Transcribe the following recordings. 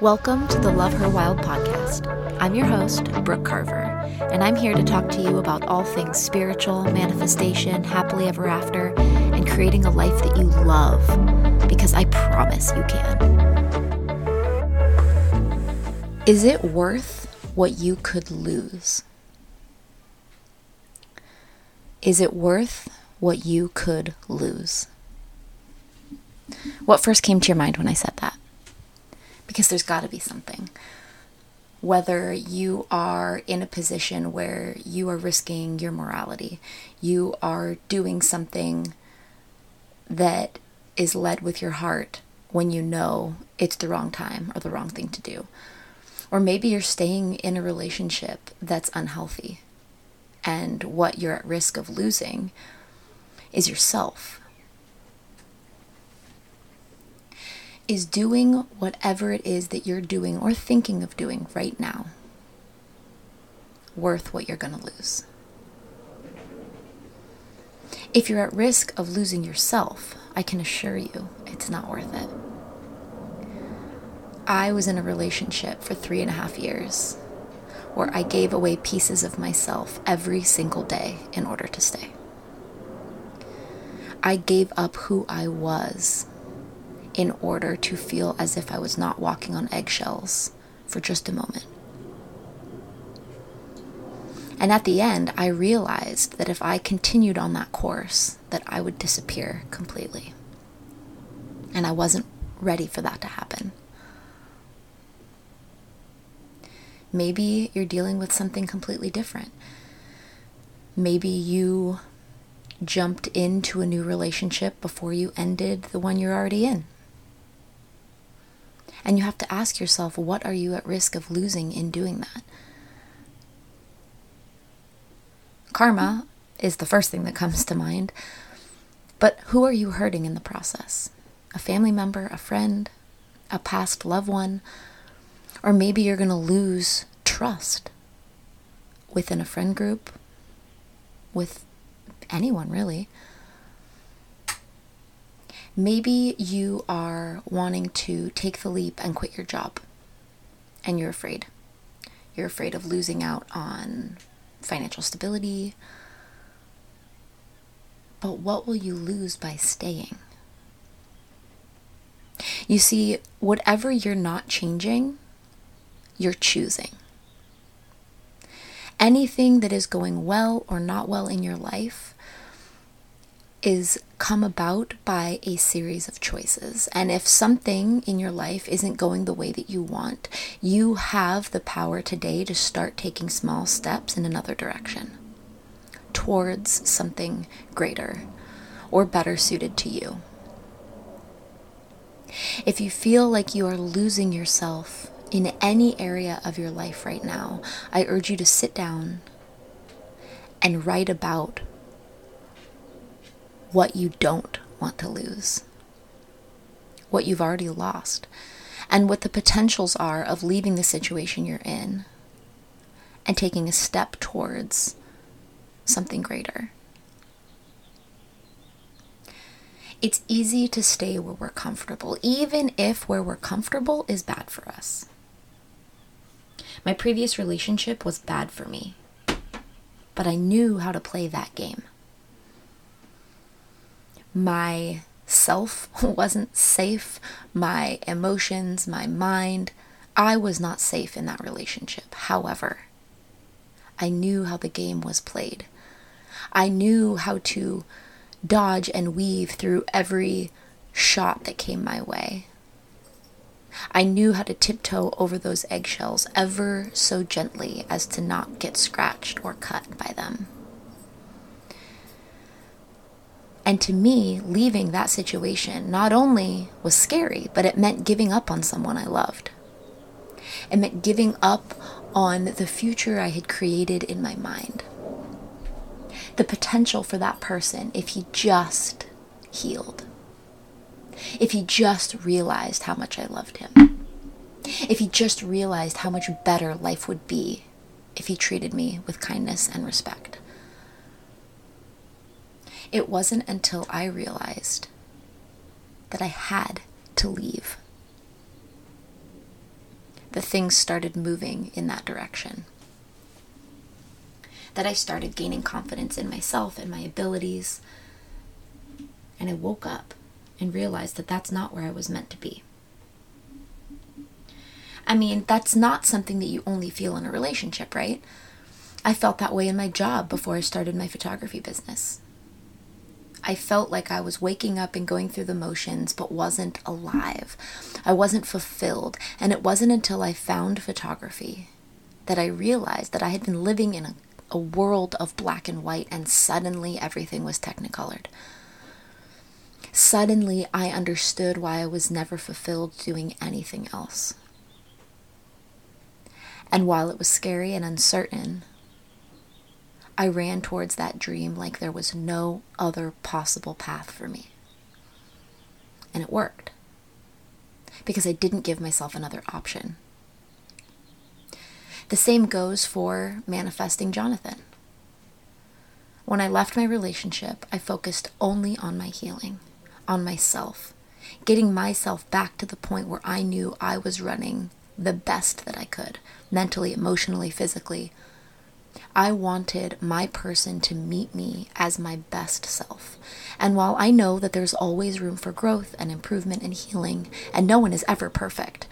Welcome to the Love Her Wild podcast. I'm your host, Brooke Carver, and I'm here to talk to you about all things spiritual, manifestation, happily ever after, and creating a life that you love because I promise you can. Is it worth what you could lose? Is it worth what you could lose? What first came to your mind when I said that? Because there's got to be something. Whether you are in a position where you are risking your morality, you are doing something that is led with your heart when you know it's the wrong time or the wrong thing to do. Or maybe you're staying in a relationship that's unhealthy, and what you're at risk of losing is yourself is doing whatever it is that you're doing or thinking of doing right now worth what you're going to lose? If you're at risk of losing yourself, I can assure you it's not worth it. I was in a relationship for three and a half years where I gave away pieces of myself every single day in order to stay. I gave up who I was in order to feel as if I was not walking on eggshells for just a moment. And at the end, I realized that if I continued on that course, that I would disappear completely. And I wasn't ready for that to happen. Maybe you're dealing with something completely different. Maybe you jumped into a new relationship before you ended the one you're already in. And you have to ask yourself, what are you at risk of losing in doing that? Karma is the first thing that comes to mind. But who are you hurting in the process? A family member, a friend, a past loved one? Or maybe you're going to lose trust within a friend group, with anyone really. Maybe you are wanting to take the leap and quit your job, and you're afraid. You're afraid of losing out on financial stability. But what will you lose by staying? You see, whatever you're not changing, you're choosing. Anything that is going well or not well in your life is come about by a series of choices. And if something in your life isn't going the way that you want, you have the power today to start taking small steps in another direction towards something greater or better suited to you. If you feel like you are losing yourself in any area of your life right now, I urge you to sit down and write about what you don't want to lose, what you've already lost, and what the potentials are of leaving the situation you're in and taking a step towards something greater. It's easy to stay where we're comfortable, even if where we're comfortable is bad for us. My previous relationship was bad for me, but I knew how to play that game my self wasn't safe, my emotions, my mind. I was not safe in that relationship. However, I knew how the game was played. I knew how to dodge and weave through every shot that came my way. I knew how to tiptoe over those eggshells ever so gently as to not get scratched or cut by them. And to me, leaving that situation not only was scary, but it meant giving up on someone I loved. It meant giving up on the future I had created in my mind. The potential for that person if he just healed. If he just realized how much I loved him. If he just realized how much better life would be if he treated me with kindness and respect. It wasn't until I realized that I had to leave. that things started moving in that direction. That I started gaining confidence in myself and my abilities. And I woke up and realized that that's not where I was meant to be. I mean, that's not something that you only feel in a relationship, right? I felt that way in my job before I started my photography business. I felt like I was waking up and going through the motions, but wasn't alive. I wasn't fulfilled. And it wasn't until I found photography that I realized that I had been living in a, a world of black and white, and suddenly everything was technicolored. Suddenly, I understood why I was never fulfilled doing anything else. And while it was scary and uncertain, I ran towards that dream like there was no other possible path for me. And it worked because I didn't give myself another option. The same goes for manifesting Jonathan. When I left my relationship, I focused only on my healing, on myself, getting myself back to the point where I knew I was running the best that I could, mentally, emotionally, physically, I wanted my person to meet me as my best self. And while I know that there's always room for growth and improvement and healing, and no one is ever perfect,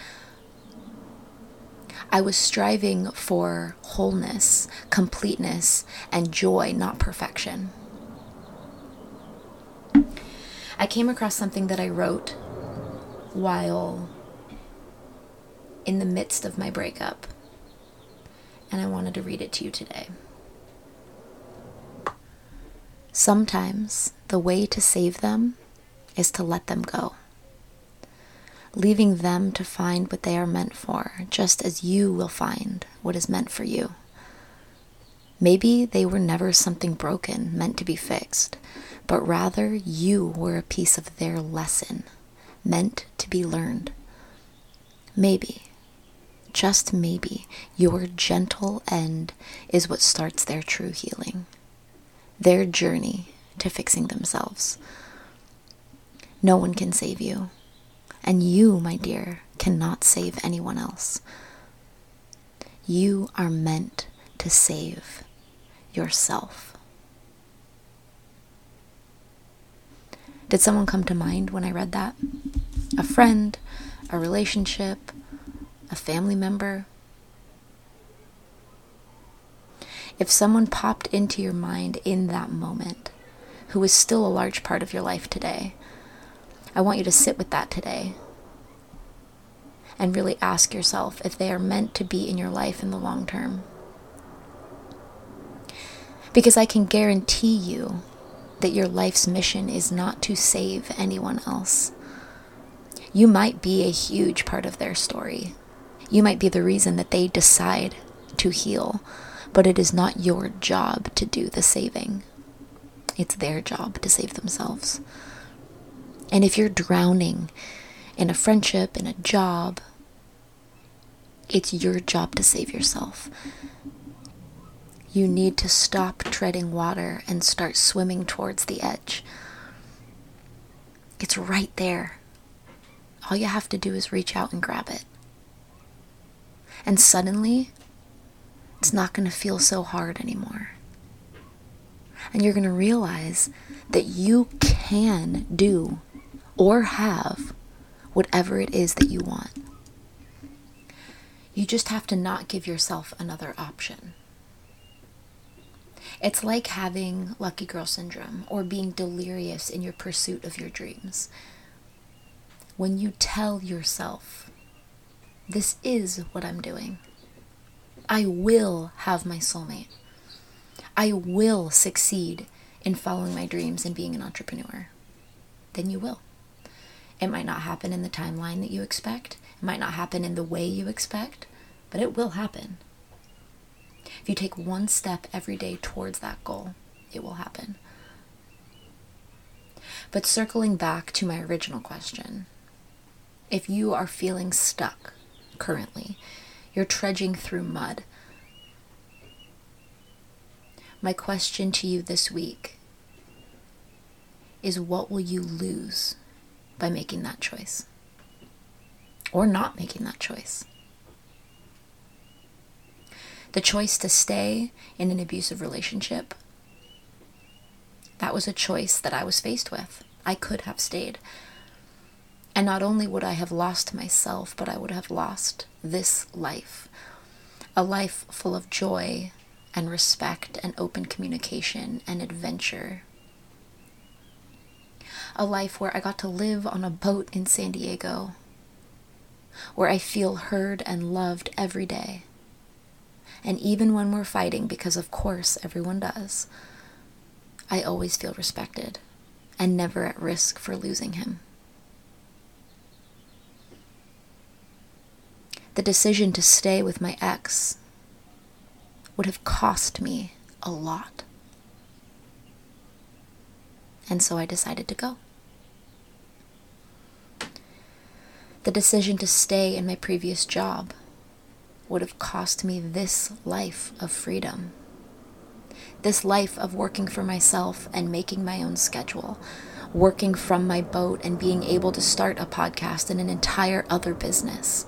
I was striving for wholeness, completeness, and joy, not perfection. I came across something that I wrote while in the midst of my breakup and I wanted to read it to you today. Sometimes the way to save them is to let them go, leaving them to find what they are meant for, just as you will find what is meant for you. Maybe they were never something broken meant to be fixed, but rather you were a piece of their lesson meant to be learned. Maybe just maybe, your gentle end is what starts their true healing, their journey to fixing themselves. No one can save you, and you, my dear, cannot save anyone else. You are meant to save yourself. Did someone come to mind when I read that? A friend, a relationship, a family member. If someone popped into your mind in that moment, who is still a large part of your life today, I want you to sit with that today and really ask yourself if they are meant to be in your life in the long term. Because I can guarantee you that your life's mission is not to save anyone else. You might be a huge part of their story. You might be the reason that they decide to heal, but it is not your job to do the saving. It's their job to save themselves. And if you're drowning in a friendship, in a job, it's your job to save yourself. You need to stop treading water and start swimming towards the edge. It's right there. All you have to do is reach out and grab it. And suddenly, it's not going to feel so hard anymore. And you're going to realize that you can do or have whatever it is that you want. You just have to not give yourself another option. It's like having lucky girl syndrome or being delirious in your pursuit of your dreams. When you tell yourself this is what I'm doing. I will have my soulmate. I will succeed in following my dreams and being an entrepreneur. Then you will. It might not happen in the timeline that you expect, it might not happen in the way you expect, but it will happen. If you take one step every day towards that goal, it will happen. But circling back to my original question, if you are feeling stuck, currently. You're trudging through mud. My question to you this week is what will you lose by making that choice? Or not making that choice? The choice to stay in an abusive relationship, that was a choice that I was faced with. I could have stayed. And not only would I have lost myself, but I would have lost this life. A life full of joy and respect and open communication and adventure. A life where I got to live on a boat in San Diego, where I feel heard and loved every day. And even when we're fighting, because of course everyone does, I always feel respected and never at risk for losing him. The decision to stay with my ex would have cost me a lot. And so I decided to go. The decision to stay in my previous job would have cost me this life of freedom. This life of working for myself and making my own schedule, working from my boat and being able to start a podcast and an entire other business.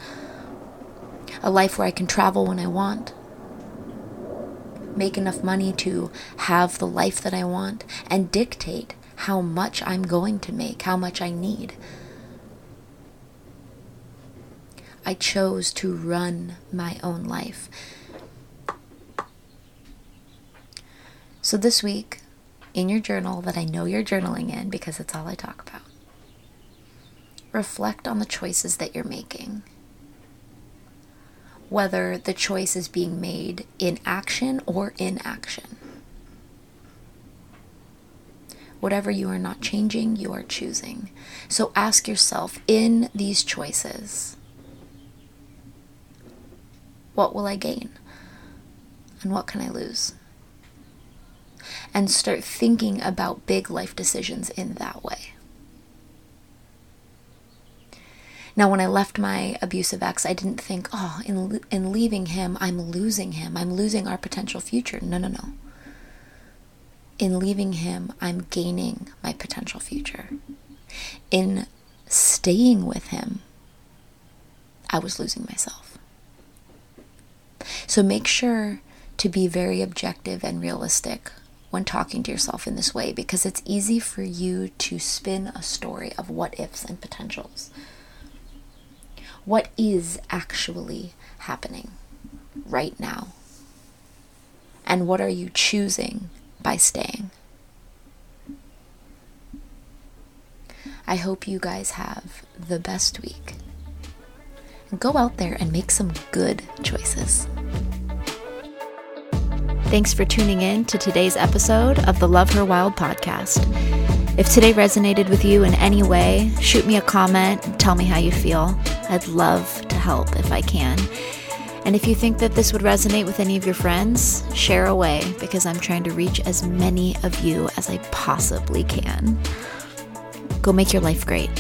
A life where I can travel when I want, make enough money to have the life that I want, and dictate how much I'm going to make, how much I need. I chose to run my own life. So this week, in your journal that I know you're journaling in because it's all I talk about, reflect on the choices that you're making whether the choice is being made in action or inaction. Whatever you are not changing, you are choosing. So ask yourself in these choices, what will I gain? And what can I lose? And start thinking about big life decisions in that way. Now, when I left my abusive ex, I didn't think, oh, in, in leaving him, I'm losing him. I'm losing our potential future. No, no, no. In leaving him, I'm gaining my potential future. In staying with him, I was losing myself. So make sure to be very objective and realistic when talking to yourself in this way because it's easy for you to spin a story of what ifs and potentials what is actually happening right now? And what are you choosing by staying? I hope you guys have the best week. Go out there and make some good choices. Thanks for tuning in to today's episode of the Love Her Wild podcast. If today resonated with you in any way, shoot me a comment tell me how you feel. I'd love to help if I can. And if you think that this would resonate with any of your friends, share away because I'm trying to reach as many of you as I possibly can. Go make your life great.